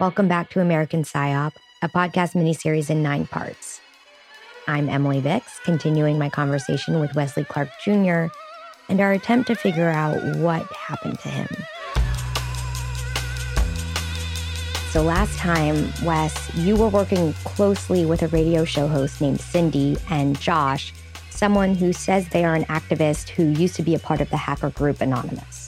Welcome back to American PSYOP, a podcast miniseries in nine parts. I'm Emily Vix, continuing my conversation with Wesley Clark Jr. and our attempt to figure out what happened to him. So, last time, Wes, you were working closely with a radio show host named Cindy and Josh, someone who says they are an activist who used to be a part of the hacker group Anonymous.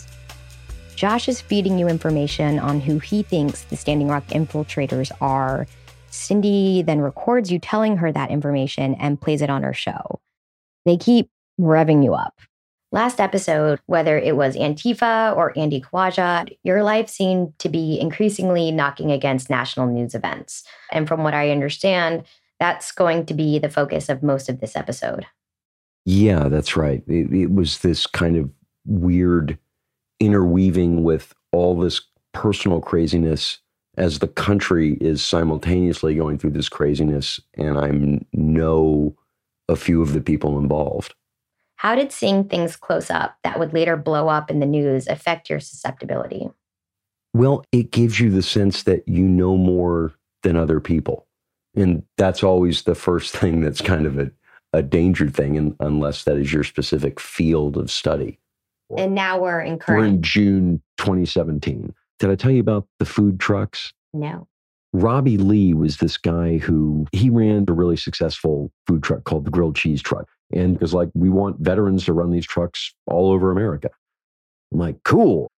Josh is feeding you information on who he thinks the Standing Rock infiltrators are. Cindy then records you telling her that information and plays it on her show. They keep revving you up. Last episode, whether it was Antifa or Andy Khawaja, your life seemed to be increasingly knocking against national news events. And from what I understand, that's going to be the focus of most of this episode. Yeah, that's right. It, it was this kind of weird interweaving with all this personal craziness as the country is simultaneously going through this craziness and I know a few of the people involved. How did seeing things close up that would later blow up in the news affect your susceptibility? Well, it gives you the sense that you know more than other people. And that's always the first thing that's kind of a, a danger thing, unless that is your specific field of study. And now we're in current. We're in June 2017. Did I tell you about the food trucks? No. Robbie Lee was this guy who he ran a really successful food truck called the Grilled Cheese Truck. And because like we want veterans to run these trucks all over America. I'm like, cool.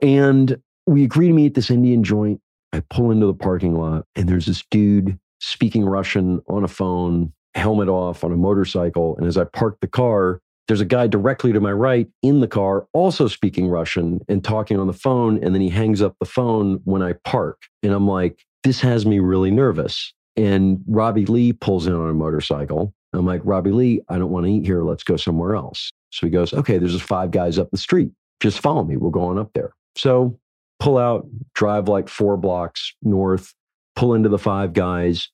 And we agree to meet at this Indian joint. I pull into the parking lot and there's this dude speaking Russian on a phone, helmet off on a motorcycle. And as I park the car, there's a guy directly to my right in the car, also speaking Russian and talking on the phone. And then he hangs up the phone when I park. And I'm like, this has me really nervous. And Robbie Lee pulls in on a motorcycle. I'm like, Robbie Lee, I don't want to eat here. Let's go somewhere else. So he goes, okay, there's five guys up the street. Just follow me. We'll go on up there. So pull out, drive like four blocks north, pull into the five guys.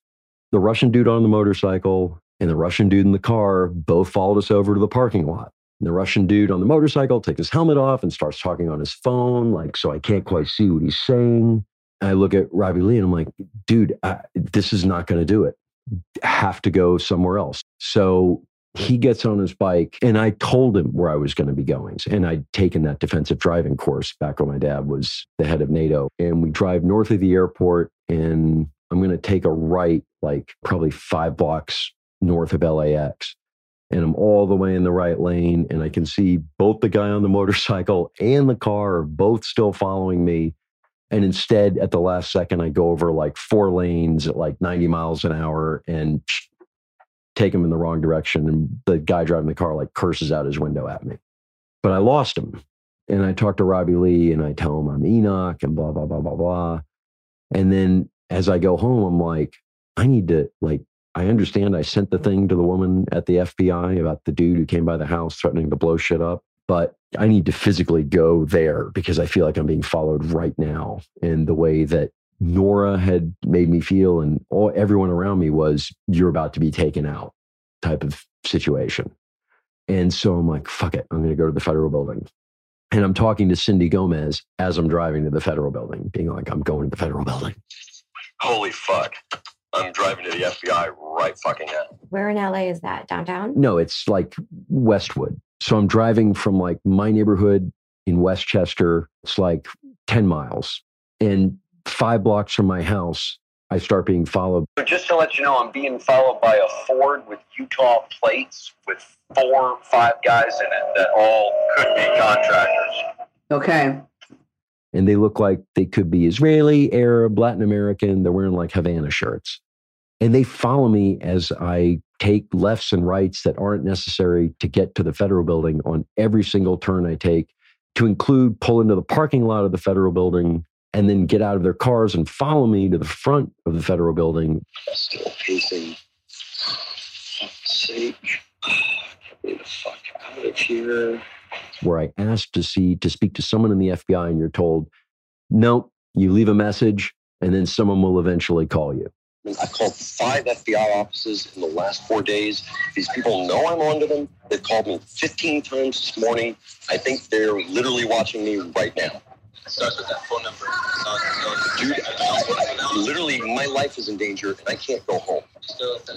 The Russian dude on the motorcycle and the Russian dude in the car both followed us over to the parking lot. And the Russian dude on the motorcycle takes his helmet off and starts talking on his phone, like, so I can't quite see what he's saying. I look at Robbie Lee and I'm like, dude, I, this is not going to do it. Have to go somewhere else. So he gets on his bike and I told him where I was going to be going. And I'd taken that defensive driving course back when my dad was the head of NATO. And we drive north of the airport and I'm going to take a right, like probably five blocks north of LAX. And I'm all the way in the right lane. And I can see both the guy on the motorcycle and the car are both still following me. And instead, at the last second, I go over like four lanes at like 90 miles an hour and take him in the wrong direction. And the guy driving the car like curses out his window at me. But I lost him. And I talk to Robbie Lee and I tell him I'm Enoch and blah, blah, blah, blah, blah. And then as I go home, I'm like, I need to like I understand I sent the thing to the woman at the FBI about the dude who came by the house threatening to blow shit up, but I need to physically go there because I feel like I'm being followed right now. And the way that Nora had made me feel and all everyone around me was you're about to be taken out type of situation. And so I'm like, fuck it, I'm going to go to the federal building. And I'm talking to Cindy Gomez as I'm driving to the federal building, being like, I'm going to the federal building. Holy fuck. I'm driving to the FBI right fucking now. Where in LA is that? Downtown? No, it's like Westwood. So I'm driving from like my neighborhood in Westchester. It's like 10 miles. And five blocks from my house, I start being followed. So just to let you know, I'm being followed by a Ford with Utah plates with four, five guys in it that all could be contractors. Okay. And they look like they could be Israeli, Arab, Latin American. They're wearing like Havana shirts. And they follow me as I take lefts and rights that aren't necessary to get to the federal building on every single turn I take, to include pull into the parking lot of the federal building and then get out of their cars and follow me to the front of the federal building. Still pacing. sake. Get the fuck out of here. Where I asked to see to speak to someone in the FBI, and you're told, nope, you leave a message, and then someone will eventually call you. I called five FBI offices in the last four days. These people know I'm onto them. They've called me 15 times this morning. I think they're literally watching me right now. It starts with that phone number. Dude, literally my life is in danger and I can't go home.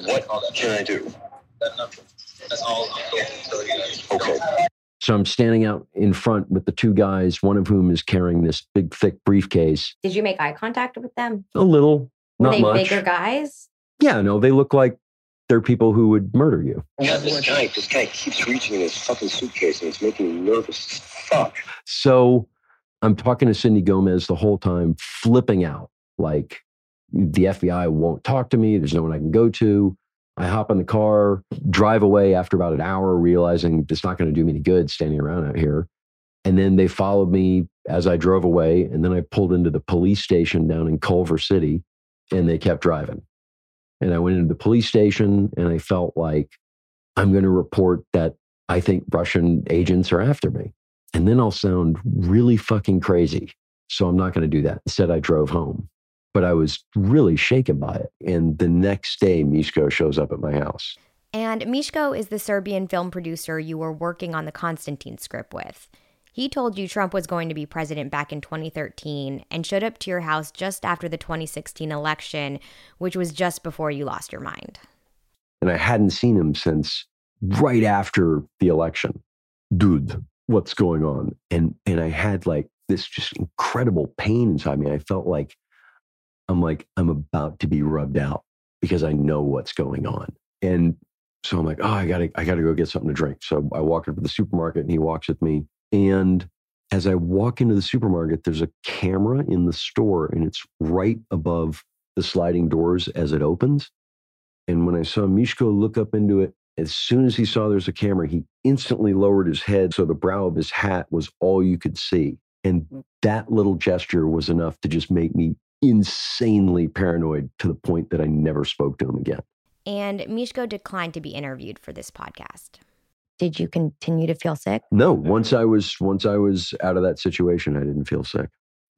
What can I do? That's all. Okay. So I'm standing out in front with the two guys, one of whom is carrying this big, thick briefcase. Did you make eye contact with them? A little, Were not they much. bigger guys? Yeah, no, they look like they're people who would murder you. Yeah, this guy, this guy keeps reaching in his fucking suitcase and it's making me nervous as fuck. So I'm talking to Cindy Gomez the whole time, flipping out. Like the FBI won't talk to me. There's no one I can go to. I hop in the car, drive away after about an hour, realizing it's not going to do me any good standing around out here. And then they followed me as I drove away. And then I pulled into the police station down in Culver City and they kept driving. And I went into the police station and I felt like I'm going to report that I think Russian agents are after me. And then I'll sound really fucking crazy. So I'm not going to do that. Instead, I drove home. But I was really shaken by it. And the next day, Mishko shows up at my house. And Mishko is the Serbian film producer you were working on the Constantine script with. He told you Trump was going to be president back in 2013 and showed up to your house just after the 2016 election, which was just before you lost your mind. And I hadn't seen him since right after the election. Dude, what's going on? And and I had like this just incredible pain inside me. I felt like I'm like, I'm about to be rubbed out because I know what's going on. And so I'm like, oh, I gotta, I gotta go get something to drink. So I walk into the supermarket and he walks with me. And as I walk into the supermarket, there's a camera in the store and it's right above the sliding doors as it opens. And when I saw Mishko look up into it, as soon as he saw there's a camera, he instantly lowered his head so the brow of his hat was all you could see. And that little gesture was enough to just make me insanely paranoid to the point that I never spoke to him again. And Mishko declined to be interviewed for this podcast. Did you continue to feel sick? No, once I was once I was out of that situation, I didn't feel sick.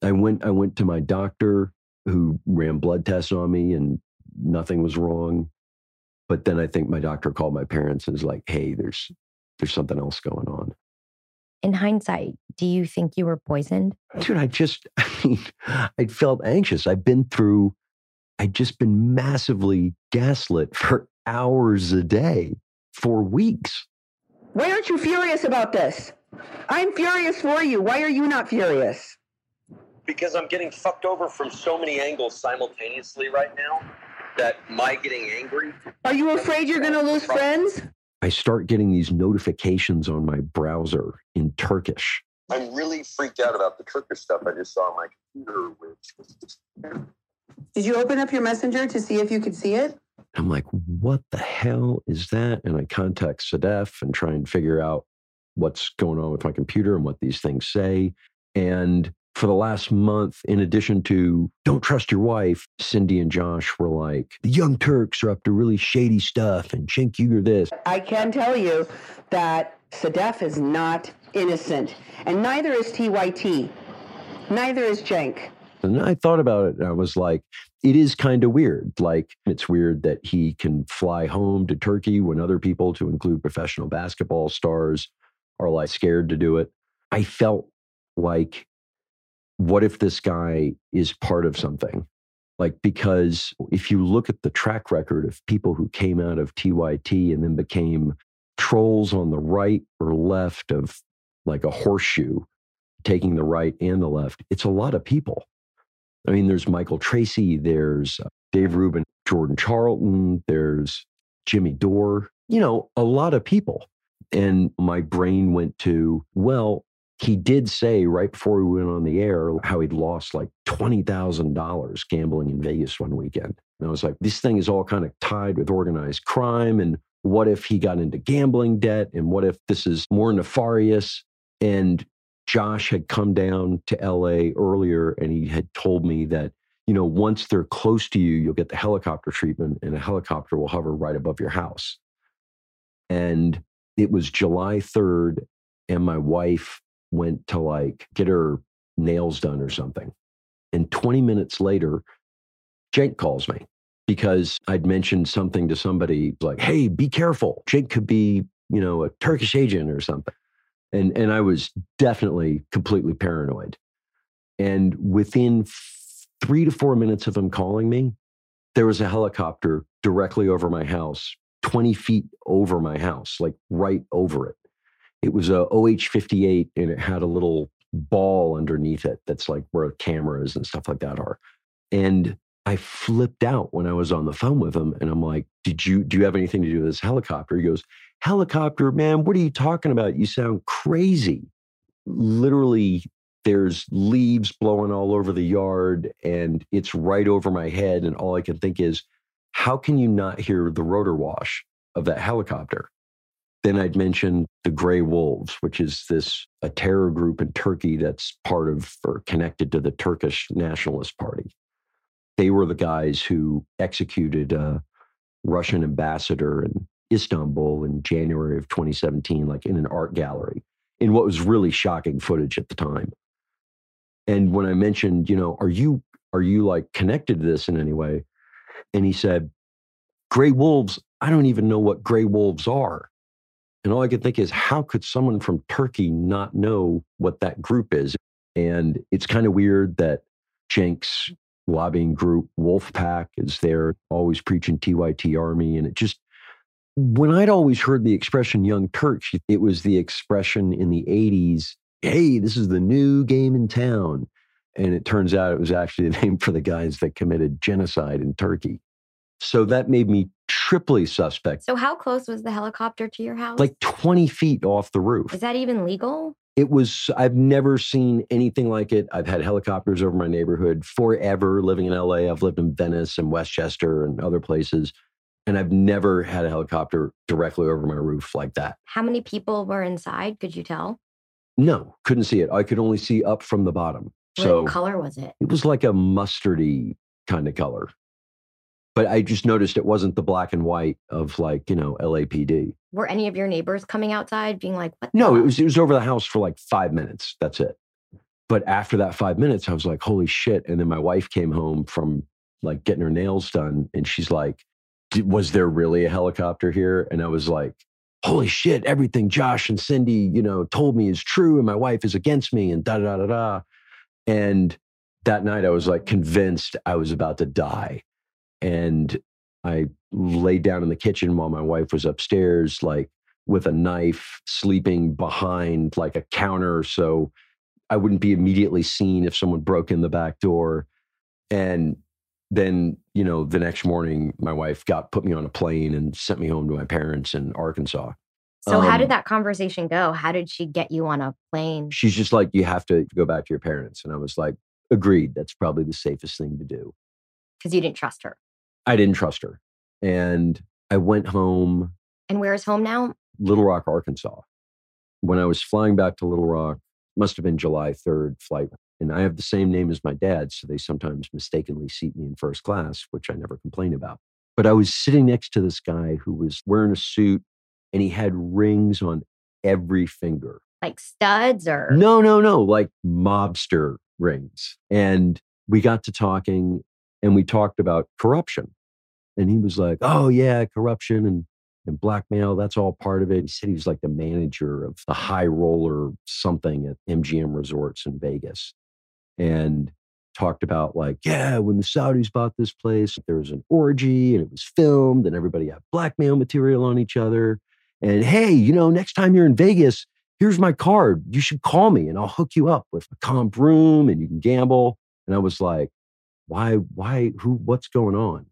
I went I went to my doctor who ran blood tests on me and nothing was wrong. But then I think my doctor called my parents and was like, "Hey, there's there's something else going on." In hindsight, do you think you were poisoned? dude, I just, I mean, I felt anxious. I've been through, I'd just been massively gaslit for hours a day for weeks. Why aren't you furious about this? I'm furious for you. Why are you not furious? Because I'm getting fucked over from so many angles simultaneously right now that my getting angry. Are you afraid you're going to lose friends? I start getting these notifications on my browser in Turkish. I'm really freaked out about the Turkish stuff I just saw on my computer, which Did you open up your messenger to see if you could see it? I'm like, what the hell is that? And I contact Sadef and try and figure out what's going on with my computer and what these things say. And for the last month, in addition to don't trust your wife, Cindy and Josh were like, the young Turks are up to really shady stuff and Cenk Uygur this. I can tell you that Sadef is not innocent, and neither is TYT. Neither is Cenk. And I thought about it and I was like, it is kind of weird. Like, it's weird that he can fly home to Turkey when other people, to include professional basketball stars, are like scared to do it. I felt like, what if this guy is part of something? Like, because if you look at the track record of people who came out of TYT and then became trolls on the right or left of like a horseshoe, taking the right and the left, it's a lot of people. I mean, there's Michael Tracey, there's uh, Dave Rubin, Jordan Chariton, there's Jimmy Dore, you know, a lot of people. And my brain went to, well, he did say right before we went on the air how he'd lost like $20,000 gambling in Vegas one weekend. And I was like, this thing is all kind of tied with organized crime. And what if he got into gambling debt? And what if this is more nefarious? And Josh had come down to LA earlier and he had told me that, you know, once they're close to you, you'll get the helicopter treatment and a helicopter will hover right above your house. And it was July 3rd, and my wife went to like get her nails done or something. And 20 minutes later, Jake calls me because I'd mentioned something to somebody like, hey, be careful. Jake could be, you know, a Turkish agent or something and and I was definitely completely paranoid. And within three to four minutes of him calling me, there was a helicopter directly over my house, 20 feet over my house, like right over it. It was a OH 58 and it had a little ball underneath it that's like where cameras and stuff like that are. And I flipped out when I was on the phone with him and I'm like, Did you do you have anything to do with this helicopter? He goes, Helicopter, man, what are you talking about? You sound crazy. Literally, there's leaves blowing all over the yard and it's right over my head. And all I can think is, how can you not hear the rotor wash of that helicopter? Then I'd mentioned the Grey Wolves, which is this a terror group in Turkey that's part of or connected to the Turkish Nationalist Party. They were the guys who executed a Russian ambassador in Istanbul in January of 2017, like in an art gallery, in what was really shocking footage at the time. And when I mentioned, you know, are you are you like connected to this in any way? And he said, Grey Wolves, I don't even know what Grey Wolves are. And all I could think is, how could someone from Turkey not know what that group is? And it's kind of weird that Cenk's lobbying group, Wolfpack, is there, always preaching TYT Army. And it just, when I'd always heard the expression Young Turks, it was the expression in the 80s hey, this is the new game in town. And it turns out it was actually the name for the guys that committed genocide in Turkey. So that made me triply suspect. So, how close was the helicopter to your house? Like 20 feet off the roof. Is that even legal? It was, I've never seen anything like it. I've had helicopters over my neighborhood forever living in LA. I've lived in Venice and Westchester and other places. And I've never had a helicopter directly over my roof like that. How many people were inside? Could you tell? No, couldn't see it. I could only see up from the bottom. What so color was it? it was like a mustardy kind of color. But I just noticed it wasn't the black and white of like, you know, LAPD. Were any of your neighbors coming outside being like, what? No, it was it was over the house for like five minutes. That's it. But after that five minutes, I was like, holy shit. And then my wife came home from like getting her nails done. And she's like, "D- was there really a helicopter here? And I was like, holy shit, everything Josh and Cindy, you know, told me is true. And my wife is against me and da da da da. And that night I was like convinced I was about to die. And I laid down in the kitchen while my wife was upstairs, like with a knife, sleeping behind like a counter. So I wouldn't be immediately seen if someone broke in the back door. And then, you know, the next morning, my wife got put me on a plane and sent me home to my parents in Arkansas. So, how um, did that conversation go? How did she get you on a plane? She's just like, you have to go back to your parents. And I was like, agreed. That's probably the safest thing to do. Because you didn't trust her. I didn't trust her. And I went home, And where's home now? Little Rock, Arkansas. When I was flying back to Little Rock, must have been July 3rd flight. And I have the same name as my dad. So they sometimes mistakenly seat me in first class, which I never complain about. But I was sitting next to this guy who was wearing a suit and he had rings on every finger. Like studs or? No, no, no, like mobster rings. And we got to talking and we talked about corruption. And he was like, oh, yeah, corruption and, and blackmail, that's all part of it. He said he was like the manager of the high roller something at MGM resorts in Vegas. And talked about like, yeah, when the Saudis bought this place, there was an orgy and it was filmed and everybody had blackmail material on each other. And hey, you know, next time you're in Vegas, here's my card. You should call me and I'll hook you up with a comp room and you can gamble. And I was like, why, why, who, what's going on?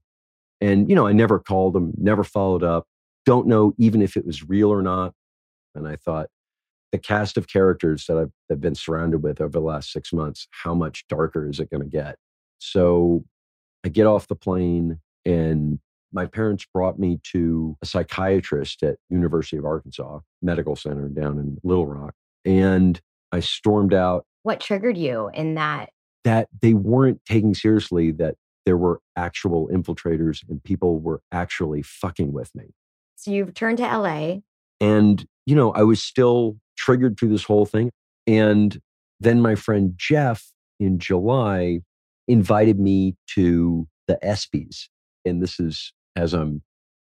And, you know, I never called him, never followed up, don't know even if it was real or not. And I thought, the cast of characters that I've, I've been surrounded with over the last six months, how much darker is it going to get? So I get off the plane and my parents brought me to a psychiatrist at University of Arkansas Medical Center down in Little Rock. And I stormed out What triggered you in that? that they weren't taking seriously that there were actual infiltrators and people were actually fucking with me. So you returned to LA. And, you know, I was still triggered through this whole thing. And then my friend Jeff in July invited me to the ESPYs. And this is as I'm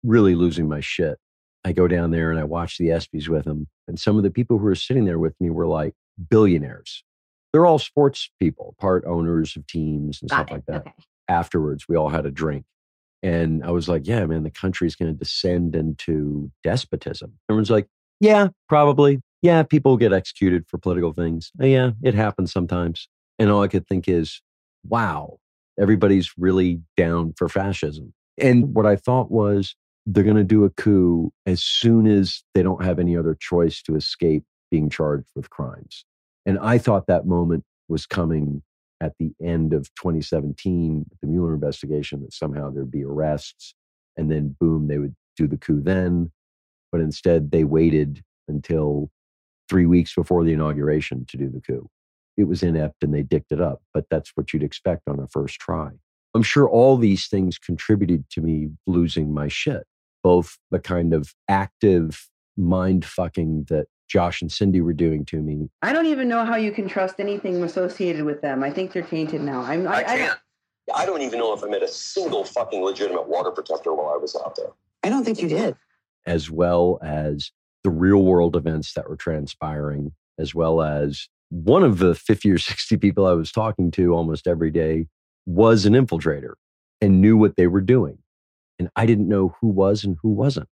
really losing my shit. I go down there and I watch the ESPYs with him. And some of the people who were sitting there with me were like billionaires. They're all sports people, part owners of teams and Got stuff it. like that. Okay. Afterwards, we all had a drink. And I was like, yeah, man, the country's going to descend into despotism. Everyone's like, yeah, probably. Yeah, people get executed for political things. "Oh, yeah, it happens sometimes. And all I could think is, wow, everybody's really down for fascism. And what I thought was, they're going to do a coup as soon as they don't have any other choice to escape being charged with crimes. And I thought that moment was coming at the end of 2017, the Mueller investigation, that somehow there'd be arrests and then boom, they would do the coup then. But instead, they waited until three weeks before the inauguration to do the coup. It was inept and they dicked it up, but that's what you'd expect on a first try. I'm sure all these things contributed to me losing my shit, both the kind of active mind fucking that Josh and Cindy were doing to me. I don't even know how you can trust anything associated with them. I think they're tainted now. I'm, I, I I don't- can't. I don't even know if I met a single fucking legitimate water protector while I was out there. I don't think you did. as well as the real world events that were transpiring, as well as one of the 50 or 60 people I was talking to almost every day was an infiltrator and knew what they were doing. And I didn't know who was and who wasn't.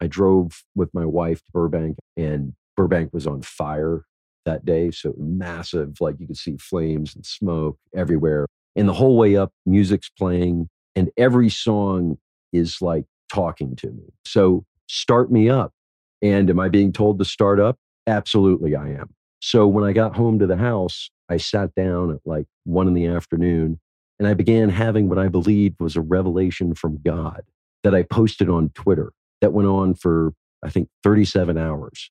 I drove with my wife to Burbank, and Burbank was on fire that day. So massive, like you could see flames and smoke everywhere. And the whole way up, music's playing, and every song is like talking to me. So start me up. And am I being told to start up? Absolutely, I am. So when I got home to the house, I sat down at like one in the afternoon and I began having what I believed was a revelation from God that I posted on Twitter that went on for, I think, 37 hours.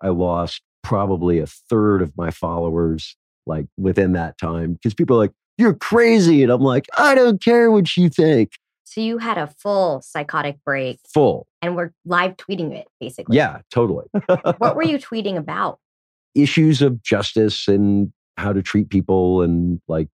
I lost probably a third of my followers like within that time because people are like, you're crazy. And I'm like, I don't care what you think. So you had a full psychotic break Full. and we're live tweeting it basically. Yeah, totally. What were you tweeting about? issues of justice and how to treat people and like,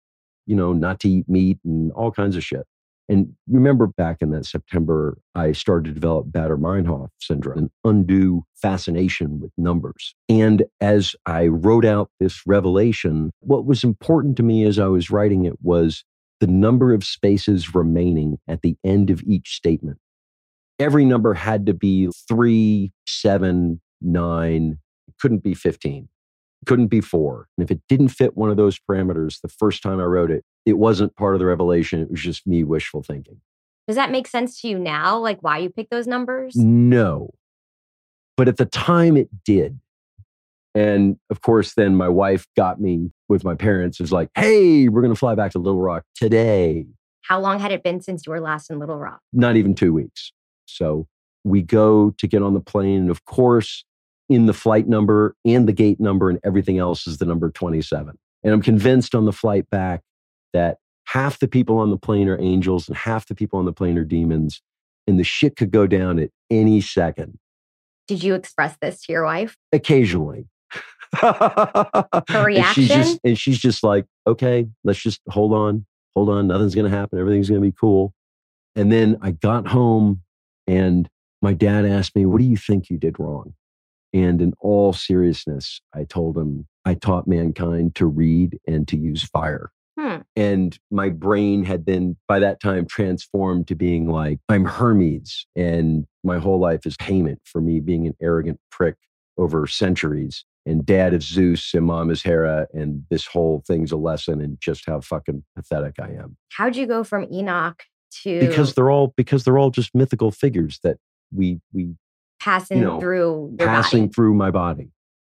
you know, not to eat meat and all kinds of shit. And remember back in that September, I started to develop Baader Meinhof syndrome, an undue fascination with numbers. And as I wrote out this revelation, what was important to me as I was writing it was the number of spaces remaining at the end of each statement. Every number had to be three, seven, nine, it couldn't be 15 it couldn't be four and if it didn't fit one of those parameters the first time i wrote it it wasn't part of the revelation it was just me wishful thinking Does that make sense to you now? Like why you picked those numbers? no but at the time it did and of course then my wife got me with my parents is like hey we're going to fly back to little rock today How long had it been since you were last in Little Rock? not even two weeks. So we go to get on the plane. And of course, in the flight number and the gate number and everything else is the number 27. And I'm convinced on the flight back that half the people on the plane are angels and half the people on the plane are demons. And the shit could go down at any second, Did you express this to your wife? occasionally. Her And she's, reaction? just, and she's just like, okay, let's just hold on, hold on. Nothing's going to happen. Everything's going to be cool. And then I got home and my dad asked me, What do you think you did wrong? And in all seriousness, I told him, I taught mankind to read and to use fire. Hmm. And my brain had been, by that time, transformed to being like, I'm Hermes. And my whole life is payment for me being an arrogant prick over centuries. And dad is Zeus and mom is Hera. And this whole thing's a lesson in just how fucking pathetic I am How'd you go from Enoch to because they're all because they're all just mythical figures that we we passing you know, through passing body? through my body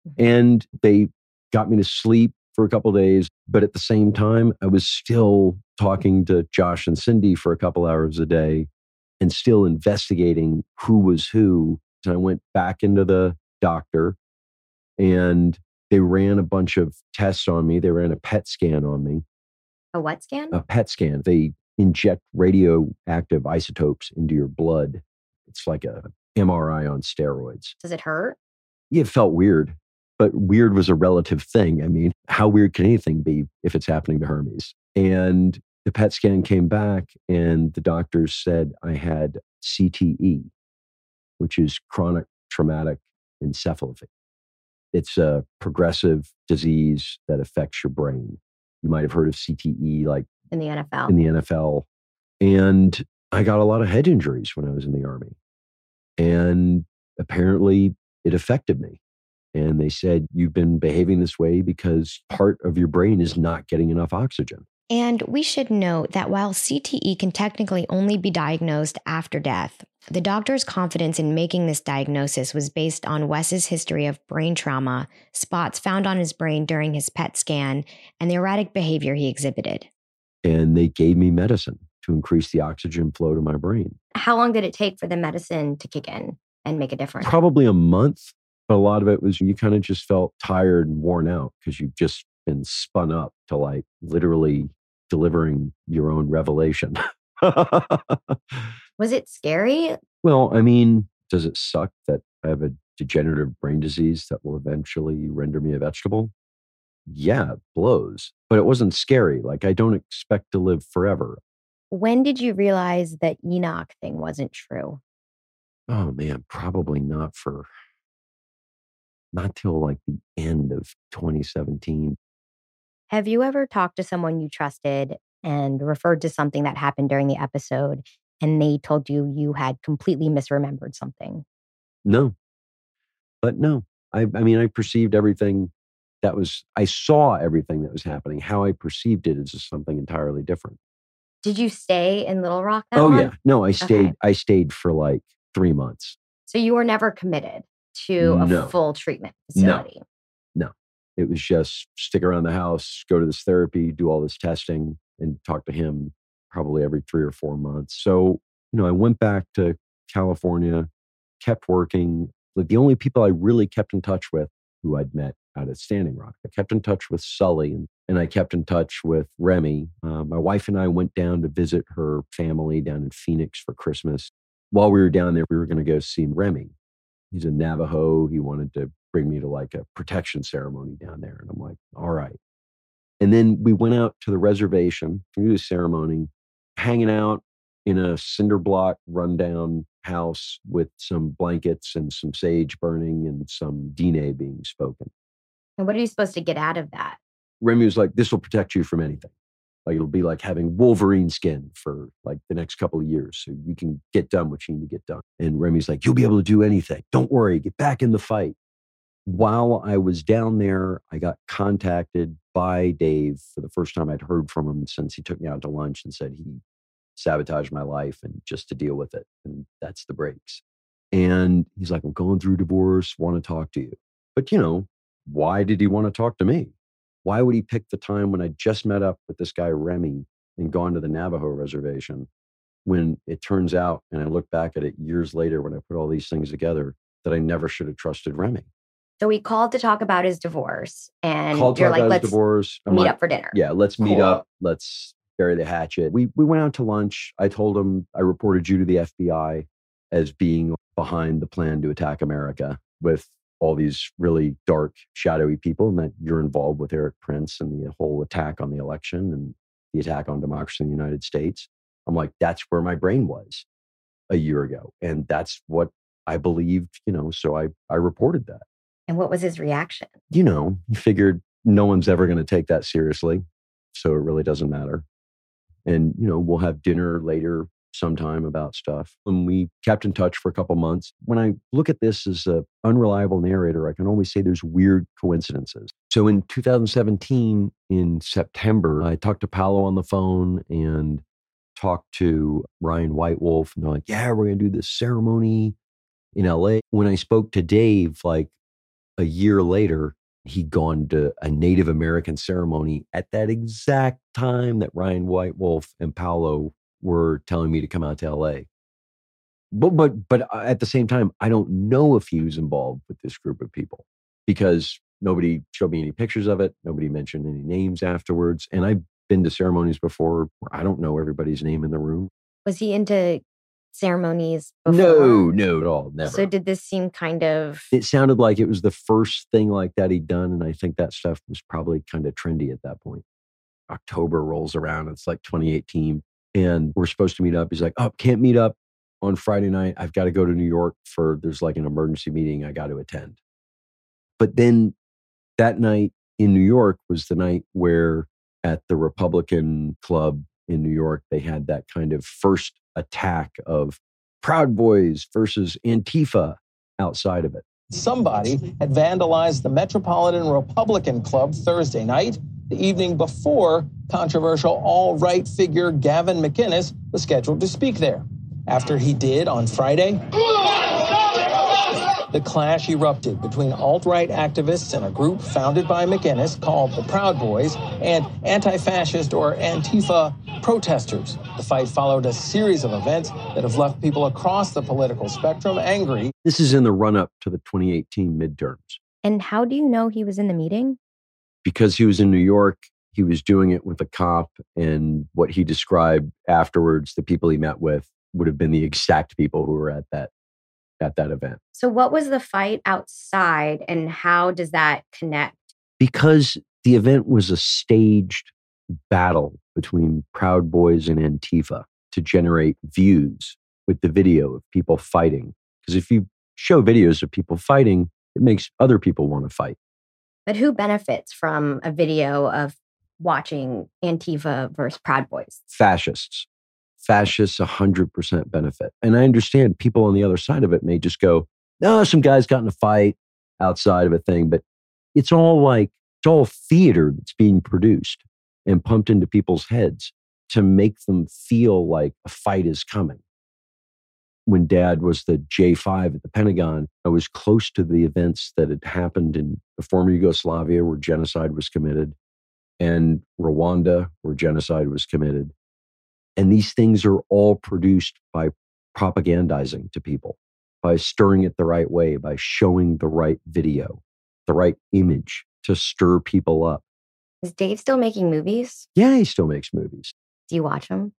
Mhm. and they got me to sleep for a couple days but at the same time i was still talking to josh and cindy for a couple hours a day and still investigating who was who and i went back into the doctor and they ran a bunch of tests on me they ran a pet scan on me A what scan? a PET scan. They inject radioactive isotopes into your blood. It's like a MRI on steroids. Does it hurt? Yeah, it felt weird, but weird was a relative thing. I mean, how weird can anything be if it's happening to Hermes? And the PET scan came back, and the doctors said I had CTE, which is chronic traumatic encephalopathy. It's a progressive disease that affects your brain. You might have heard of CTE, like in the NFL. in the NFL. And I got a lot of head injuries when I was in the Army. And apparently it affected me. And they said, You've been behaving this way because part of your brain is not getting enough oxygen. And we should note that while CTE can technically only be diagnosed after death, the doctor's confidence in making this diagnosis was based on Wes's history of brain trauma, spots found on his brain during his PET scan, and the erratic behavior he exhibited. And they gave me medicine to increase the oxygen flow to my brain. How long did it take for the medicine to kick in and make a difference? Probably a month, but a lot of it was you kind of just felt tired and worn out because you've just been spun up to like literally delivering your own revelation. Was it scary? well, I mean, does it suck that I have a degenerative brain disease that will eventually render me a vegetable? Yeah, it blows. But it wasn't scary. Like, I don't expect to live forever. When did you realize that Enoch thing wasn't true? Oh man, probably not for not till like the end of 2017. Have you ever talked to someone you trusted and referred to something that happened during the episode and they told you you had completely misremembered something? No. But no. I I mean I perceived everything that was I saw everything that was happening. How I perceived it is just something entirely different. Did you stay in Little Rock that oh long? yeah. No, I stayed Okay. I stayed for like 3 months. So you were never committed to a full treatment No. It was just stick around the house, go to this therapy, do all this testing and talk to him probably every 3 or 4 months. So, you know, I went back to California, kept working. Like the only people I really kept in touch with who I'd met out at Standing Rock. I kept in touch with Sully and, and I kept in touch with Remy. Uh, my wife and I went down to visit her family down in Phoenix for Christmas. While we were down there, we were going to go see Remy. He's a Navajo. He wanted to bring me to like a protection ceremony down there. And I'm like, all right. And then we went out to the reservation to do the ceremony, hanging out in a cinder block rundown house with some blankets and some sage burning and some Diné being spoken. And what are you supposed to get out of that? Remy was like, this will protect you from anything. Like it'll be like having Wolverine skin for like the next couple of years. So you can get done what you need to get done. And Remy's like, you'll be able to do anything. Don't worry, get back in the fight. While I was down there, I got contacted by Dave for the first time I'd heard from him since he took me out to lunch and said he sabotaged my life and just to deal with it. And that's the breaks. And he's like, I'm going through divorce, want to talk to you. But you know, why did he want to talk to me? Why would he pick the time when I just met up with this guy, Remy, and gone to the Navajo reservation when it turns out, and I look back at it years later when I put all these things together, that I never should have trusted Remy. So we called to talk about his divorce, and Called you're like, let's divorce. I'm meet like, up for dinner. Yeah, let's meet Cool. up. Let's bury the hatchet. We we went out to lunch. I told him I reported you to the FBI as being behind the plan to attack America with all these really dark, shadowy people, and that you're involved with Erik Prince and the whole attack on the election and the attack on democracy in the United States. I'm like, that's where my brain was a year ago. And that's what I believed, you know, so I I reported that And what was his reaction? you know, he figured no one's ever going to take that seriously. So it really doesn't matter. And, you know, we'll have dinner later sometime about stuff. And we kept in touch for a couple months. When I look at this as a unreliable narrator, I can always say there's weird coincidences. So in 2017, in September, I talked to Paolo on the phone and talked to Ryan White Wolf. And they're like, yeah, we're going to do this ceremony in LA. When I spoke to Dave, like a year later, he'd gone to a Native American ceremony at that exact time that Ryan White Wolf and Paolo were telling me to come out to LA. But but but uh, at the same time, I don't know if he was involved with this group of people because nobody showed me any pictures of it. Nobody mentioned any names afterwards. And I've been to ceremonies before where I don't know everybody's name in the room. Was he into ceremonies before? No, no, at all. Never. So did this seem kind of it sounded like it was the first thing like that he'd done. And I think that stuff was probably kind of trendy at that point. October rolls around. It's like 2018. And we're supposed to meet up. He's like, oh, can't meet up on Friday night. I've got to go to New York for there's like an emergency meeting I got to attend. But then that night in New York was the night where at the Republican Club in New York, they had that kind of first attack of Proud Boys versus Antifa outside of it. Somebody had vandalized the Metropolitan Republican Club Thursday night, the evening before controversial all right figure Gavin McInnes was scheduled to speak there. After he did on Friday, the clash erupted between alt right activists and a group founded by McInnes called the Proud Boys and anti fascist or Antifa protesters. The fight followed a series of events that have left people across the political spectrum angry. This is in the run up to the 2018 midterms. And how do you know he was in the meeting? Because he was in New York, he was doing it with a cop, and what he described afterwards, the people he met with, would have been the exact people who were at that at that event. So, what was the fight outside, and how does that connect? Because the event was a staged battle between Proud Boys and Antifa to generate views with the video of people fighting. Because if you show videos of people fighting, it makes other people want to fight. But who benefits from a video of watching Antifa versus Proud Boys? Fascists fascists 100% benefit. And I understand people on the other side of it may just go, no, some guys got in a fight outside of a thing, but it's all like, it's all theater that's being produced and pumped into people's heads to make them feel like a fight is coming. When dad was the J5 at the Pentagon, I was close to the events that had happened in the former Yugoslavia where genocide was committed and Rwanda where genocide was committed and these things are all produced by propagandizing to people, by stirring it the right way, by showing the right video, the right image to stir people up. Is Dave still making movies? Yeah, he still makes movies. Do you watch them?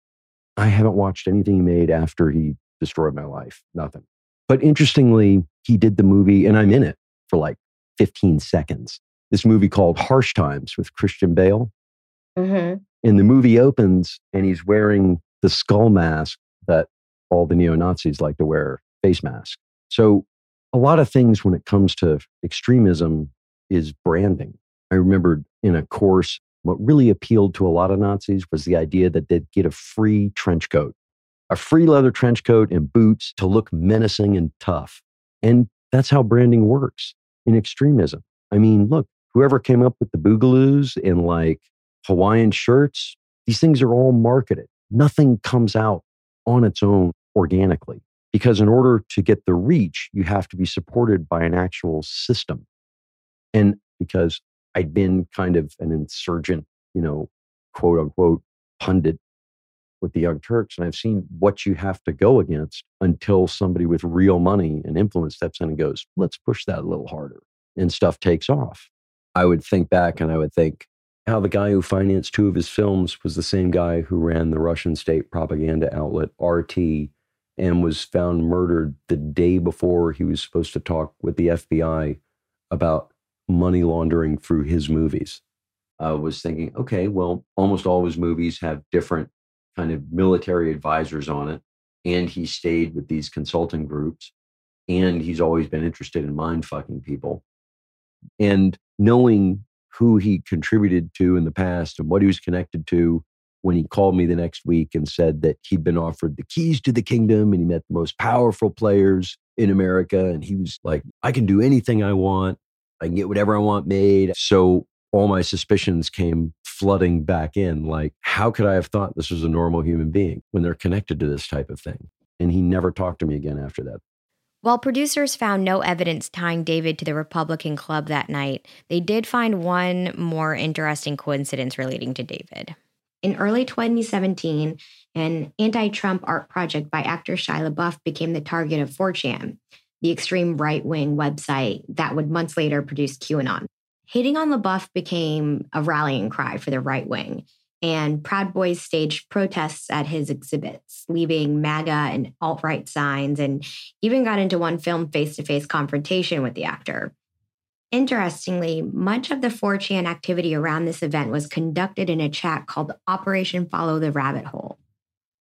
I haven't watched anything he made after he destroyed my life. Nothing. But interestingly, he did the movie, and I'm in it for like 15 seconds. This movie called Harsh Times with Christian Bale. Mm-hmm. And the movie opens and he's wearing the skull mask that all the neo Nazis like to wear, face mask. So, a lot of things when it comes to extremism is branding. I remember in a course, what really appealed to a lot of Nazis was the idea that they'd get a free trench coat, a free leather trench coat and boots to look menacing and tough. And that's how branding works in extremism. I mean, look, whoever came up with the boogaloos and like Hawaiian shirts, these things are all marketed. Nothing comes out on its own organically because in order to get the reach, you have to be supported by an actual system. And because I'd been kind of an insurgent, you know, quote unquote pundit with the Young Turks, and I've seen what you have to go against until somebody with real money and influence steps in and goes, let's push that a little harder, and stuff takes off. I would think back and I would think, how the guy who financed two of his films was the same guy who ran the Russian state propaganda outlet RT and was found murdered the day before he was supposed to talk with the FBI about money laundering through his movies. I was thinking, okay, well, almost all his movies have different kind of military advisors on it. And he stayed with these consulting groups. And he's always been interested in mind fucking people. And knowing who he contributed to in the past and what he was connected to when he called me the next week and said that he'd been offered the keys to the kingdom and he met the most powerful players in America. And he was like, I can do anything I want. I can get whatever I want made. So all my suspicions came flooding back in. Like, how could I have thought this was a normal human being when they're connected to this type of thing? And he never talked to me again after that. While producers found no evidence tying David to the Republican Club that night, they did find one more interesting coincidence relating to David. In early 2017, an anti Trump art project by actor Shia LaBeouf became the target of 4chan, the extreme right wing website that would months later produce QAnon. Hating on LaBeouf became a rallying cry for the right wing, and Proud Boys staged protests at his exhibits, leaving MAGA and alt right signs, and even got into one film face to face confrontation with the actor. Interestingly, much of the 4chan activity around this event was conducted in a chat called Operation Follow the Rabbit Hole.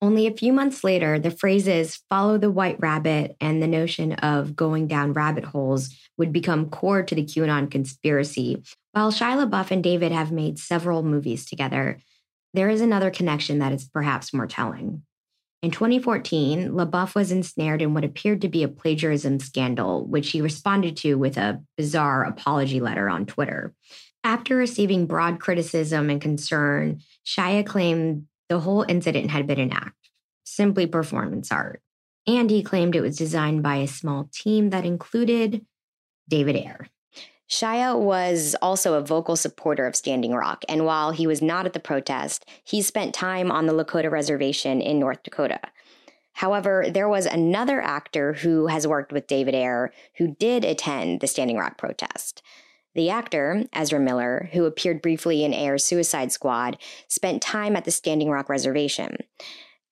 Only a few months later, the phrases follow the white rabbit and the notion of going down rabbit holes would become core to the QAnon conspiracy. While Shia LaBeouf and David have made several movies together, there is another connection that is perhaps more telling. In 2014, LaBeouf was ensnared in what appeared to be a plagiarism scandal, which he responded to with a bizarre apology letter on Twitter. After receiving broad criticism and concern, Shia claimed the whole incident had been an act, simply performance art. And he claimed it was designed by a small team that included David Ayer. Shia was also a vocal supporter of Standing Rock, and while he was not at the protest, he spent time on the Lakota Reservation in North Dakota. However, there was another actor who has worked with David Ayer who did attend the Standing Rock protest. The actor, Ezra Miller, who appeared briefly in Ayer's Suicide Squad, spent time at the Standing Rock Reservation.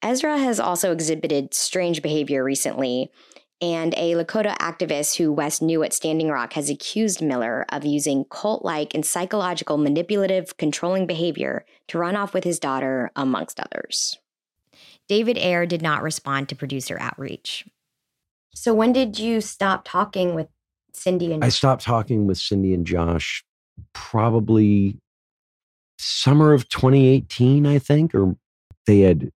Ezra has also exhibited strange behavior recently, and a Lakota activist who Wes knew at Standing Rock has accused Miller of using cult like and psychological manipulative, controlling behavior to run off with his daughter, amongst others. David Ayer did not respond to producer outreach. So, when did you stop talking with Cindy and I stopped talking with Cindy and Josh probably summer of 2018, I think, or they had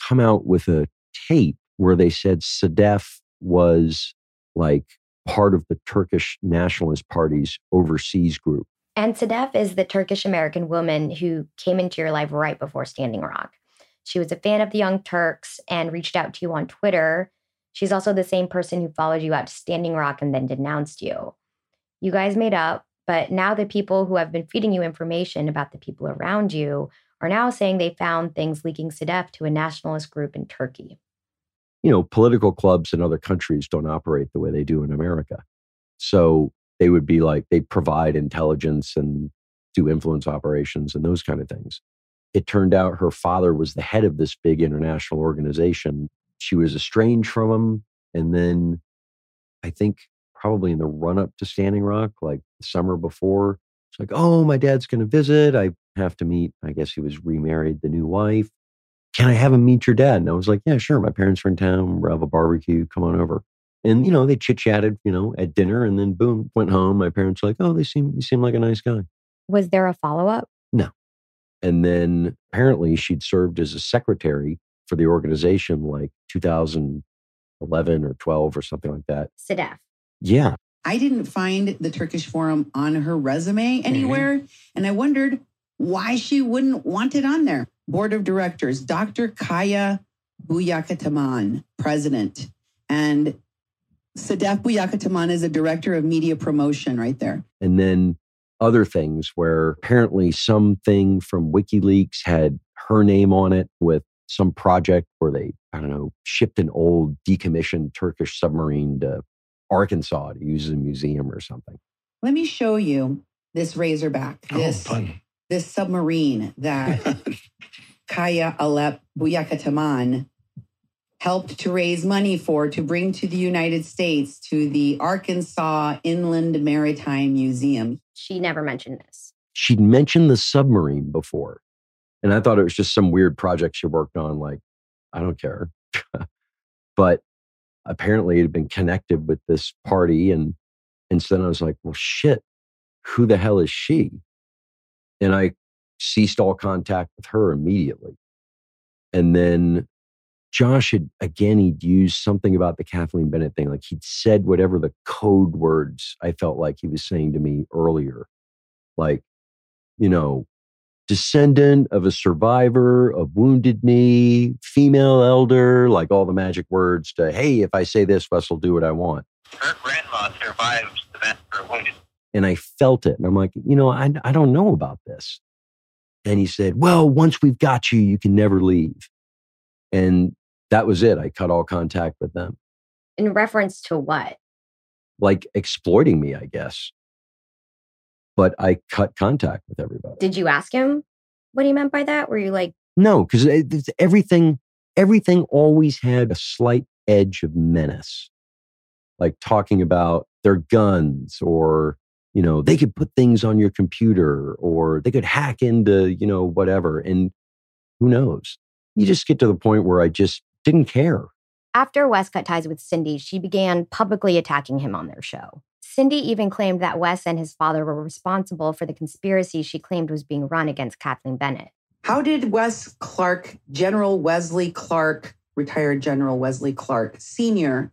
come out with a tape where they said Sedef was like part of the Turkish Nationalist Party's overseas group. And Sedef is the Turkish American woman who came into your life right before Standing Rock. She was a fan of the Young Turks and reached out to you on Twitter. She's also the same person who followed you out to Standing Rock and then denounced you. You guys made up, but now the people who have been feeding you information about the people around you are now saying they found things leaking Sedef to a nationalist group in Turkey you know, political clubs in other countries don't operate the way they do in America. So they would be like, they provide intelligence and do influence operations and those kind of things. It turned out her father was the head of this big international organization. She was estranged from him. And then I think probably in the run up to Standing Rock, like the summer before, it's like, oh, my dad's going to visit. I have to meet, I guess he was remarried, the new wife can I have him meet your dad? And I was like, yeah, sure. My parents are in town. We'll have a barbecue. Come on over. And, you know, they chit chatted, you know, at dinner and then boom, went home. My parents were like, oh, they seem, you seem like a nice guy. Was there a follow up? No. And then apparently she'd served as a secretary for the organization like 2011 or 12 or something like that. Sedef. Yeah. I didn't find the Turkish Forum on her resume anywhere. Mm-hmm. And I wondered why she wouldn't want it on there. Board of Directors, Dr. Kaya Buyukataman, President. And Sedef Buyukataman is a Director of Media Promotion right there. And then other things where apparently something from WikiLeaks had her name on it with some project where they, I don't know, shipped an old decommissioned Turkish submarine to Arkansas to use as a museum or something. Let me show you this Razorback. Oh, this, fun. This submarine that Kaya Alep Buyukataman helped to raise money for to bring to the United States to the Arkansas Inland Maritime Museum. She never mentioned this. She'd mentioned the submarine before. And I thought it was just some weird project she worked on. Like, I don't care. but apparently it had been connected with this party. And, and so then I was like, well, shit, who the hell is she? And I ceased all contact with her immediately. And then Josh had, again, he'd used something about the Kathleen Bennett thing. Like he'd said whatever the code words I felt like he was saying to me earlier. Like, you know, descendant of a survivor of wounded knee, female elder, like all the magic words to, hey, if I say this, Wes will do what I want. Her grandma survived the massacre of wounded. And I felt it. And I'm like, you know, I, I don't know about this. And he said, Well, once we've got you, you can never leave. And that was it. I cut all contact with them. In reference to what? Like exploiting me, I guess. But I cut contact with everybody. Did you ask him what he meant by that? Were you like, No, because everything, everything always had a slight edge of menace. Like talking about their guns or you know they could put things on your computer or they could hack into you know whatever and who knows you just get to the point where I just didn't care. After Wes cut ties with Cindy, she began publicly attacking him on their show. Cindy even claimed that Wes and his father were responsible for the conspiracy she claimed was being run against Kathleen Bennett. How did Wes Clark, General Wesley Clark, retired General Wesley Clark Sr.,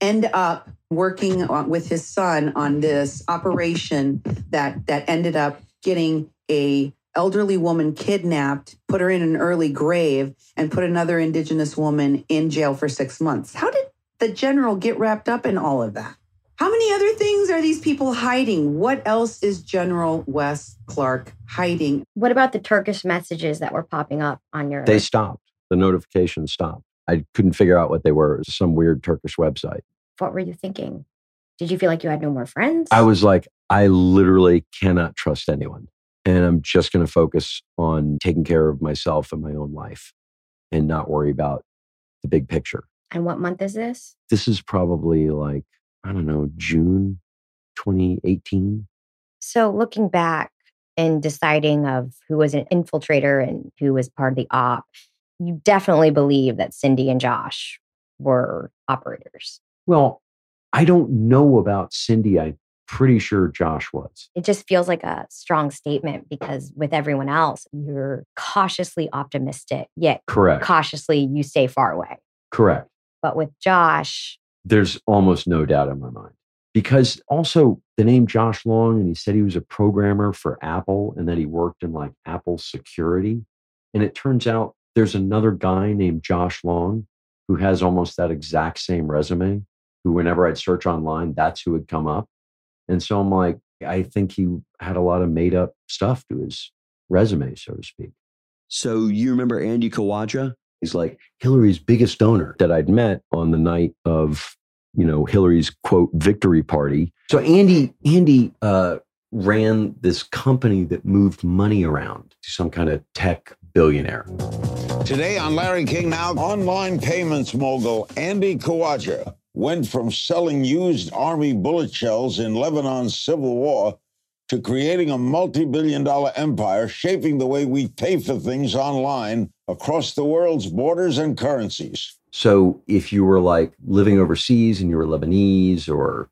end up working on, with his son on this operation that that ended up getting a elderly woman kidnapped, put her in an early grave, and put another indigenous woman in jail for six months? How did the general get wrapped up in all of that? How many other things are these people hiding? What else is General Wes Clark hiding? What about the Turkish messages that were popping up on your They stopped. The notifications stopped. I couldn't figure out what they were. It was some weird Turkish website. What were you thinking? Did you feel like you had no more friends? I was like, I literally cannot trust anyone. And I'm just going to focus on taking care of myself and my own life and not worry about the big picture. And what month is this? This is probably like, I don't know, June 2018. So looking back and deciding of who was an infiltrator and who was part of the op, you definitely believe that Cindy and Josh were operators. Well, I don't know about Cindy. I'm pretty sure Josh was. It just feels like a strong statement because with everyone else, you're cautiously optimistic, yet Correct. cautiously you stay far away. Correct. But with Josh, There's almost no doubt in my mind. Because also the name Josh Long, and he said he was a programmer for Apple and that he worked in like Apple security. And it turns out there's another guy named Josh Long who has almost that exact same resume, who, whenever I'd search online, that's who would come up. And so I'm like, I think he had a lot of made up stuff to his resume, so to speak. So you remember Andy Khawaja? He's like Hillary's biggest donor that I'd met on the night of, you know, Hillary's quote victory party. So Andy, Andy uh, ran this company that moved money around to some kind of tech billionaire. Today on Larry King Now, online payments mogul Andy Khawaja went from selling used Army bullet shells in Lebanon's civil war to creating a multi billion dollar empire shaping the way we pay for things online across the world's borders and currencies. So if you were like living overseas and you were Lebanese or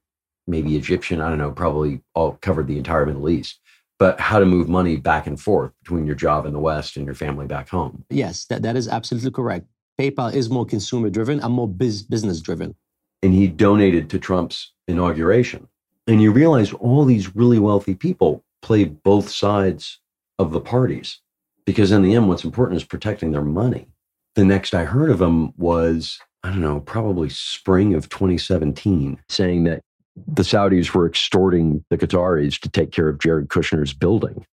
maybe Egyptian, I don't know, probably all covered the entire Middle East, but how to move money back and forth between your job in the West and your family back home. Yes, that, that is absolutely correct. PayPal is more consumer driven and more biz, business driven. And he donated to Trump's inauguration. And you realize all these really wealthy people play both sides of the parties because in the end, what's important is protecting their money. The next I heard of him was, I don't know, probably spring of 2017, saying that the Saudis were extorting the Qataris to take care of Jared Kushner's building.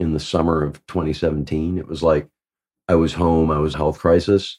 In the summer of 2017, it was like I was home, I was health crisis.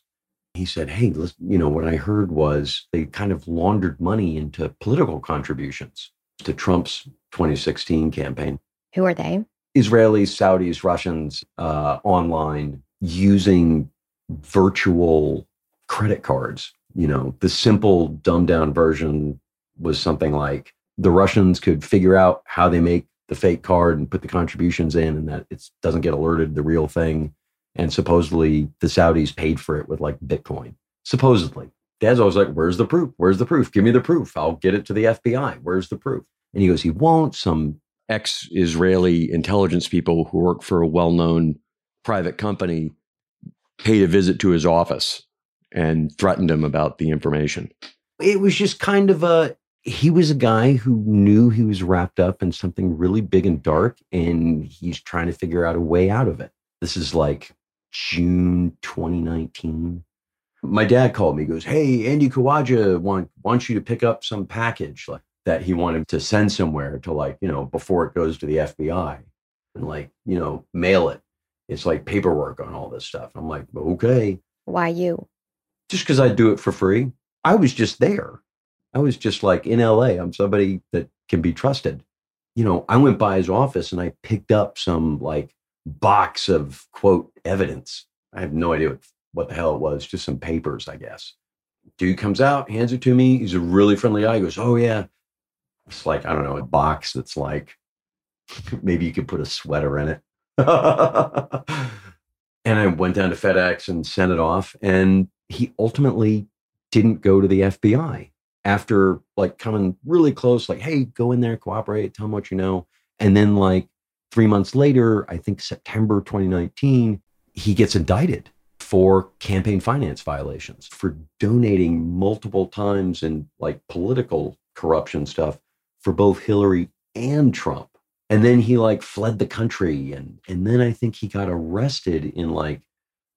He said, Hey, listen, you know, what I heard was they kind of laundered money into political contributions to Trump's 2016 campaign. who are they? Israelis, Saudis, Russians uh, online using virtual credit cards. You know, the simple dumbed down version was something like the Russians could figure out how they make the fake card and put the contributions in and that it doesn't get alerted the real thing. And supposedly the Saudis paid for it with like Bitcoin. Supposedly. Dad's always like, Where's the proof? Where's the proof? Give me the proof. I'll get it to the FBI. Where's the proof? And he goes, He won't. Some ex Israeli intelligence people who work for a well known private company paid a visit to his office and threatened him about the information. It was just kind of a, he was a guy who knew he was wrapped up in something really big and dark, and he's trying to figure out a way out of it. This is like June 2019. My dad called me, he goes, Hey, Andy Khawaja want, wants you to pick up some package like, that he wanted to send somewhere to, like, you know, before it goes to the FBI and, like, you know, mail it. It's like paperwork on all this stuff. I'm like, okay. Why you? Just because I do it for free. I was just there. I was just like in LA. I'm somebody that can be trusted. You know, I went by his office and I picked up some like box of quote evidence. I have no idea what, the hell it was, just some papers, I guess. Dude comes out, hands it to me. He's a really friendly guy. He goes, Oh, yeah. It's like, I don't know, a box that's like maybe you could put a sweater in it. And I went down to FedEx and sent it off. And he ultimately didn't go to the FBI after like coming really close, like, hey, go in there, cooperate, tell them what you know. And then, like, three months later, I think September 2019, he gets indicted for campaign finance violations for donating multiple times in like political corruption stuff for both Hillary and Trump. And then he like fled the country and and then I think he got arrested in like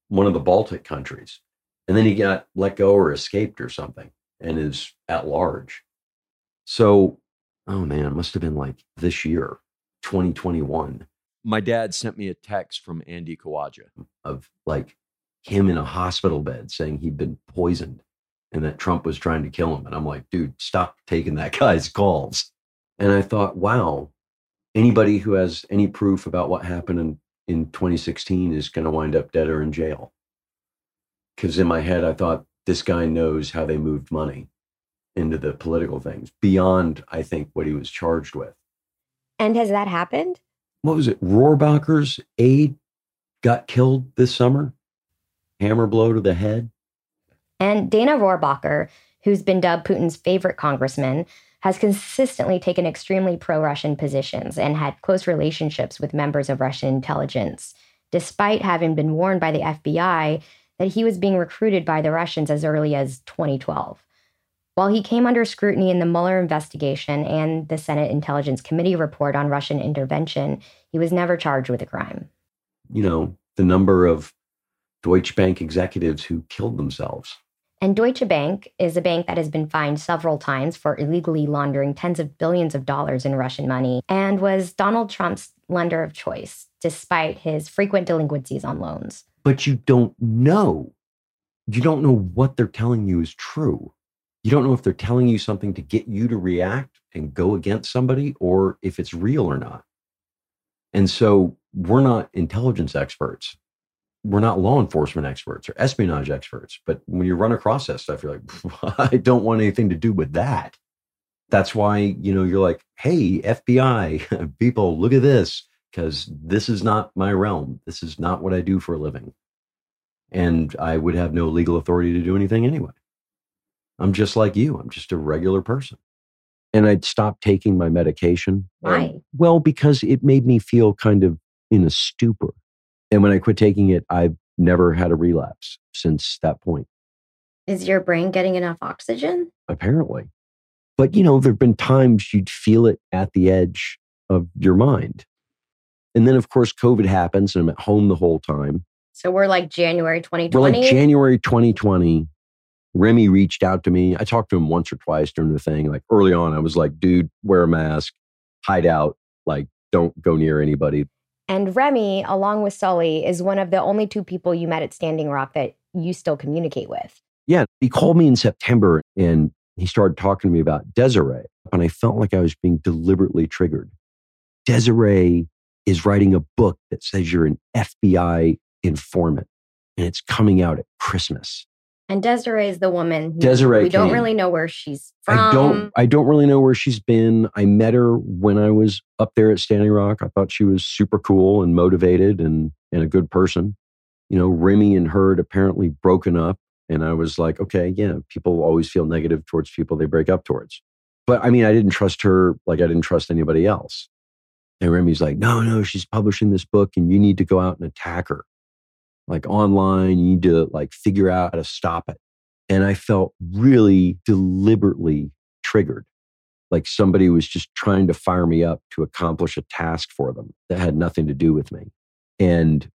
one of the Baltic countries. And then he got let go or escaped or something and is at large. So, oh man, it must have been like this year, 2021. My dad sent me a text from Andy Khawaja of like him in a hospital bed saying he'd been poisoned and that Trump was trying to kill him. And I'm like, dude, stop taking that guy's calls. And I thought, wow, anybody who has any proof about what happened in, in 2016 is going to wind up dead or in jail. Because in my head, I thought this guy knows how they moved money into the political things beyond, I think, what he was charged with. And has that happened? What was it? Rohrabacher's aide got killed this summer? Hammer blow to the head? And Dana Rohrabacher, who's been dubbed Putin's favorite congressman, has consistently taken extremely pro Russian positions and had close relationships with members of Russian intelligence, despite having been warned by the FBI that he was being recruited by the Russians as early as 2012. While he came under scrutiny in the Mueller investigation and the Senate Intelligence Committee report on Russian intervention, he was never charged with a crime. You know, the number of Deutsche Bank executives who killed themselves. And Deutsche Bank is a bank that has been fined several times for illegally laundering tens of billions of dollars in Russian money and was Donald Trump's lender of choice, despite his frequent delinquencies on loans. But you don't know. You don't know what they're telling you is true. You don't know if they're telling you something to get you to react and go against somebody or if it's real or not. And so we're not intelligence experts we're not law enforcement experts or espionage experts, but when you run across that stuff, you're like, I don't want anything to do with that. That's why, you know, you're like, hey, FBI, people, look at this, because this is not my realm. This is not what I do for a living. And I would have no legal authority to do anything anyway. I'm just like you, I'm just a regular person. And I'd stopped taking my medication. Um, Why? Well, because it made me feel kind of in a stupor and when I quit taking it, I've never had a relapse since that point. Is your brain getting enough oxygen? Apparently. But, you know, there have been times you'd feel it at the edge of your mind. And then, of course, COVID happens and I'm at home the whole time. So we're like January 2020. We're like January 2020. Remy reached out to me. I talked to him once or twice during the thing. Like early on, I was like, dude, wear a mask, hide out, like, don't go near anybody. And Remy, along with Sully, is one of the only two people you met at Standing Rock that you still communicate with. Yeah. He called me in September and he started talking to me about Desiree. And I felt like I was being deliberately triggered. Desiree is writing a book that says you're an FBI informant and it's coming out at Christmas. And Desiree is the woman who Desiree we don't really know where she's from. I don't I don't really know where she's been. I met her when I was up there at Standing Rock. I thought she was super cool and motivated and and a good person. You know, Remy and her had apparently broken up and I was like, okay, yeah, people always feel negative towards people they break up towards. But I mean, I didn't trust her like I didn't trust anybody else. And Remy's like, no, no, she's publishing this book and you need to go out and attack her like online. You need to like figure out how to stop it. And I felt really deliberately triggered. Like somebody was just trying to fire me up to accomplish a task for them that had nothing to do with me. And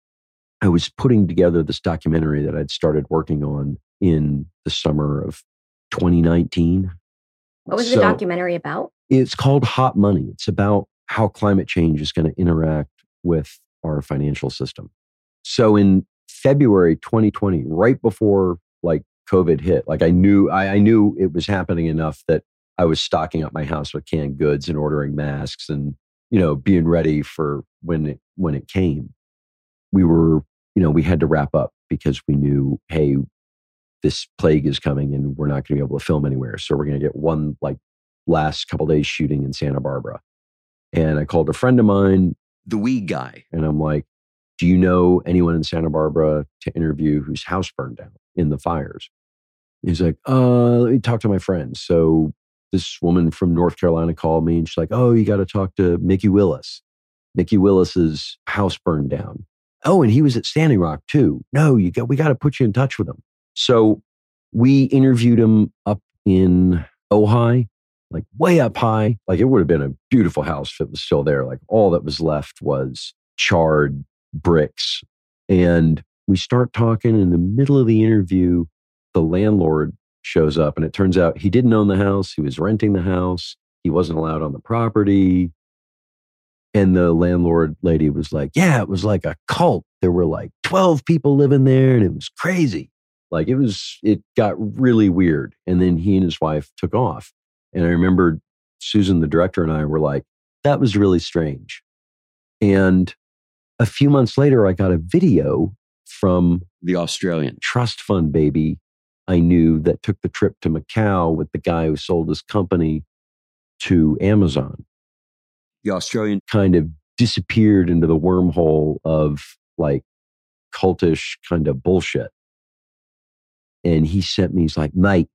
I was putting together this documentary that I'd started working on in the summer of 2019. What was the documentary about? It's called Hot Money. It's about how climate change is going to interact with our financial system. So in February 2020, right before like COVID hit, like I knew I, I knew it was happening enough that I was stocking up my house with canned goods and ordering masks and you know being ready for when it when it came. We were you know we had to wrap up because we knew hey this plague is coming and we're not going to be able to film anywhere. So we're going to get one like last couple days shooting in Santa Barbara. And I called a friend of mine, The weed guy. and I'm like, Do you know anyone in Santa Barbara to interview whose house burned down in the fires? He's like, uh, let me talk to my friends. So this woman from North Carolina called me and she's like, oh, you got to talk to Mikki Willis. Mikki Willis's house burned down. Oh, and he was at Standing Rock too. No, you got, we got to put you in touch with him. So we interviewed him up in Ojai, like way up high. Like it would have been a beautiful house if it was still there. Like all that was left was charred bricks. And we start talking in the middle of the interview. The landlord shows up, and it turns out he didn't own the house. He was renting the house. He wasn't allowed on the property. And the landlord lady was like, Yeah, it was like a cult. There were like 12 people living there, and it was crazy. Like it was, it got really weird. And then he and his wife took off. And I remember Susan, the director, and I were like, That was really strange. And a few months later, I got a video from the Australian trust fund baby I knew that took the trip to Macau with the guy who sold his company to Amazon. The Australian kind of disappeared into the wormhole of like cultish kind of bullshit. And he sent me, he's like, mate,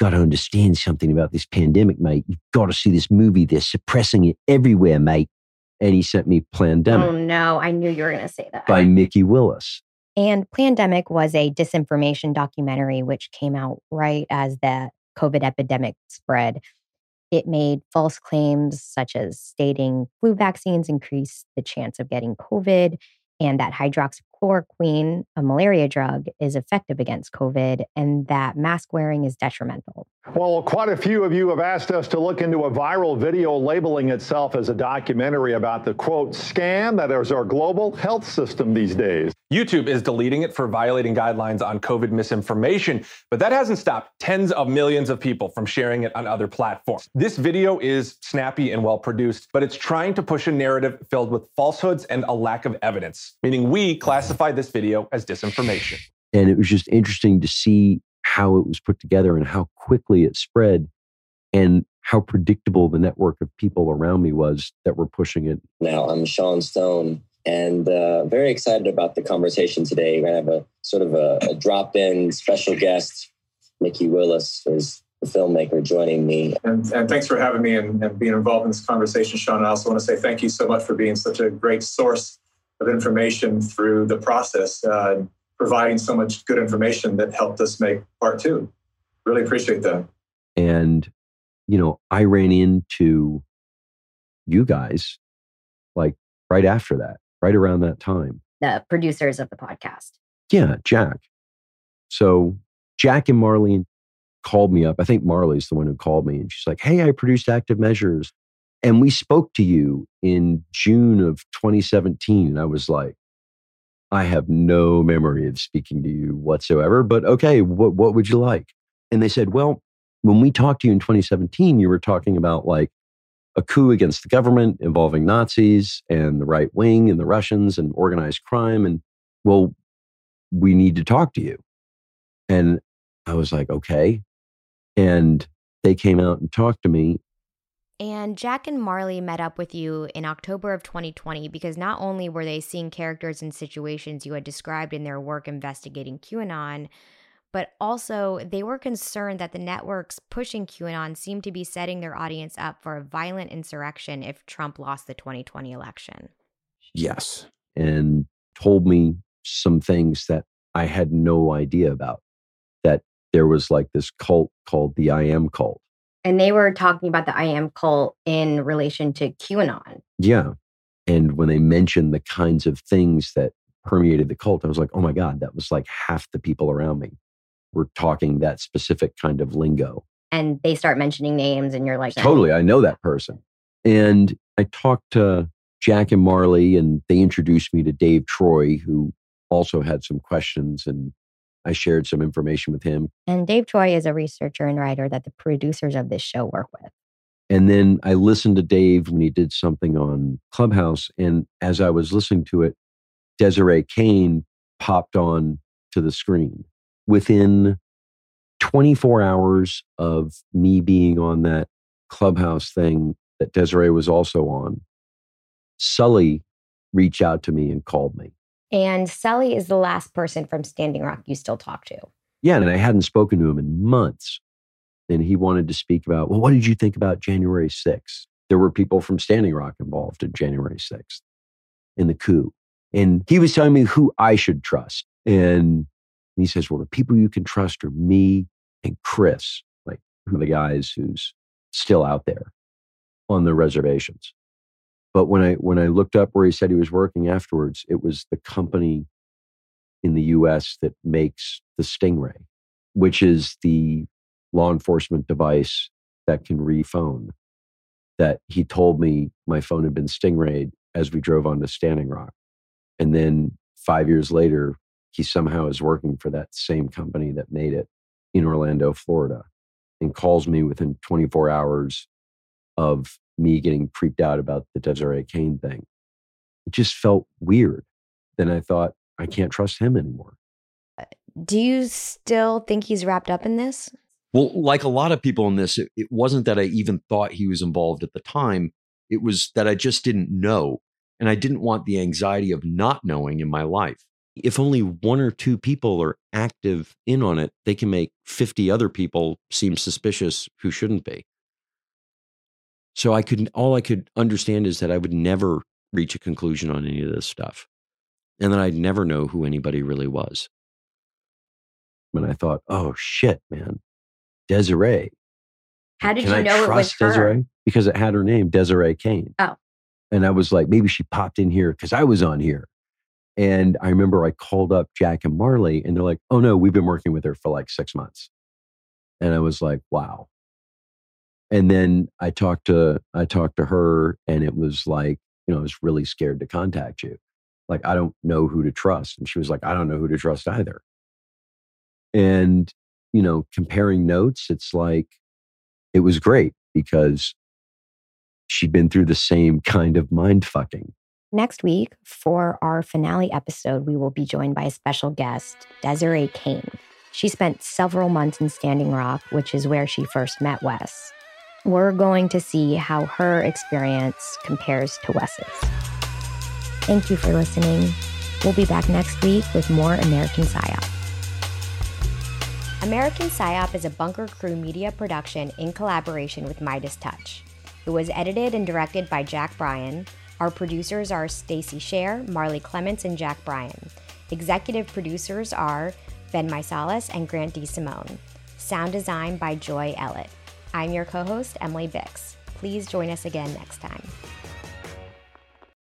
got to understand something about this pandemic, mate. You've got to see this movie. They're suppressing it everywhere, mate. And he sent me Plandemic. Oh, no. I knew you were going to say that. By Mikki Willis. And Plandemic was a disinformation documentary which came out right as the COVID epidemic spread. It made false claims such as stating flu vaccines increase the chance of getting COVID and that hydroxychloroquine, a malaria drug, is effective against COVID and that mask wearing is detrimental. Well, quite a few of you have asked us to look into a viral video labeling itself as a documentary about the quote scam that is our global health system these days. YouTube is deleting it for violating guidelines on COVID misinformation, but that hasn't stopped tens of millions of people from sharing it on other platforms. This video is snappy and well produced, but it's trying to push a narrative filled with falsehoods and a lack of evidence, meaning we classify this video as disinformation. And it was just interesting to see how it was put together and how quickly it spread and how predictable the network of people around me was that were pushing it. Now, I'm Sean Stone and uh, very excited about the conversation today. We're going to have a sort of a, a drop in special guest. Mikki Willis is the filmmaker joining me. And, and thanks for having me and, and, being involved in this conversation, Sean. I also want to say thank you so much for being such a great source of information through the process, uh, providing so much good information that helped us make part two. Really appreciate that. And, you know, I ran into you guys like right after that right around that time. The producers of the podcast. Yeah, Jack. So Jack and Marlene called me up. I think Marley's the one who called me, and she's like, Hey, I produced Active Measures. And we spoke to you in June of 2017. And I was like, I have no memory of speaking to you whatsoever, but okay, what, what would you like? And they said, Well, when we talked to you in 2017, you were talking about like a coup against the government involving Nazis and the right wing and the Russians and organized crime. And well, we need to talk to you. And I was like, okay. And they came out and talked to me. And Jack and Marley met up with you in October of 2020 because not only were they seeing characters and situations you had described in their work investigating QAnon, but also they were concerned that the networks pushing QAnon seemed to be setting their audience up for a violent insurrection if Trump lost the 2020 election. Yes. And told me some things that I had no idea about. That there was like this cult called the I am cult. And they were talking about the I am cult in relation to QAnon. Yeah. And when they mentioned the kinds of things that permeated the cult, I was like, oh my God, that was like half the people around me we're talking that specific kind of lingo. And they start mentioning names, and you're like, totally, I know that person. And I talked to Jack and Marley, and they introduced me to Dave Troy, who also had some questions. And I shared some information with him. And Dave Troy is a researcher and writer that the producers of this show work with. And then I listened to Dave when he did something on Clubhouse. And as I was listening to it, Desiree Kane popped on to the screen within 24 hours of me being on that clubhouse thing that Desiree was also on, Sully reached out to me and called me. And Sully is the last person from Standing Rock you still talk to. Yeah, and I hadn't spoken to him in months. And he wanted to speak about, well, what did you think about January 6th? There were people from Standing Rock involved in January 6th in the coup. And he was telling me who I should trust. And he says, well, the people you can trust are me and Chris, like who are the guys who's still out there on the reservations. But when I when I looked up where he said he was working afterwards, it was the company in the US that makes the Stingray, which is the law enforcement device that can rephone. That he told me my phone had been stingrayed as we drove onto Standing Rock. And then five years later, he somehow is working for that same company that made it in Orlando, Florida, and calls me within 24 hours of me getting creeped out about the Desiree Kane thing. It just felt weird. Then I thought, I can't trust him anymore. Uh, do you still think he's wrapped up in this? Well, like a lot of people in this, it, it wasn't that I even thought he was involved at the time. It was that I just didn't know. And I didn't want the anxiety of not knowing in my life. If only one or two people are active in on it, they can make 50 other people seem suspicious who shouldn't be. So I could all I could understand is that I would never reach a conclusion on any of this stuff. And that I'd never know who anybody really was. And I thought, oh shit, man. Desiree. How did Can you I know it was trust her? Desiree? Because it had her name, Desiree Kane. Oh. And I was like, maybe she popped in here because I was on here. And I remember I called up Jack and Marley, and they're like, oh no, we've been working with her for like six months. And I was like, wow. And then I talked to I talked to her, and it was like, you know, I was really scared to contact you. Like, I don't know who to trust. And she was like, I don't know who to trust either. And, you know, comparing notes, it's like it was great because she'd been through the same kind of mind fucking. Next week, for our finale episode, we will be joined by a special guest, Desiree Kane. She spent several months in Standing Rock, which is where she first met Wes. We're going to see how her experience compares to Wes's. Thank you for listening. We'll be back next week with more American PSYOP. American PSYOP is a Bunker Crew media production in collaboration with Midas Touch. It was edited and directed by Jack Bryan. Our producers are Stacy Scher, Marley Clements, and Jack Bryan. Executive producers are Ben Meiselas and Grant D. Simone. Sound design by Joy Ellett. I'm your co host, Emily Bix. Please join us again next time.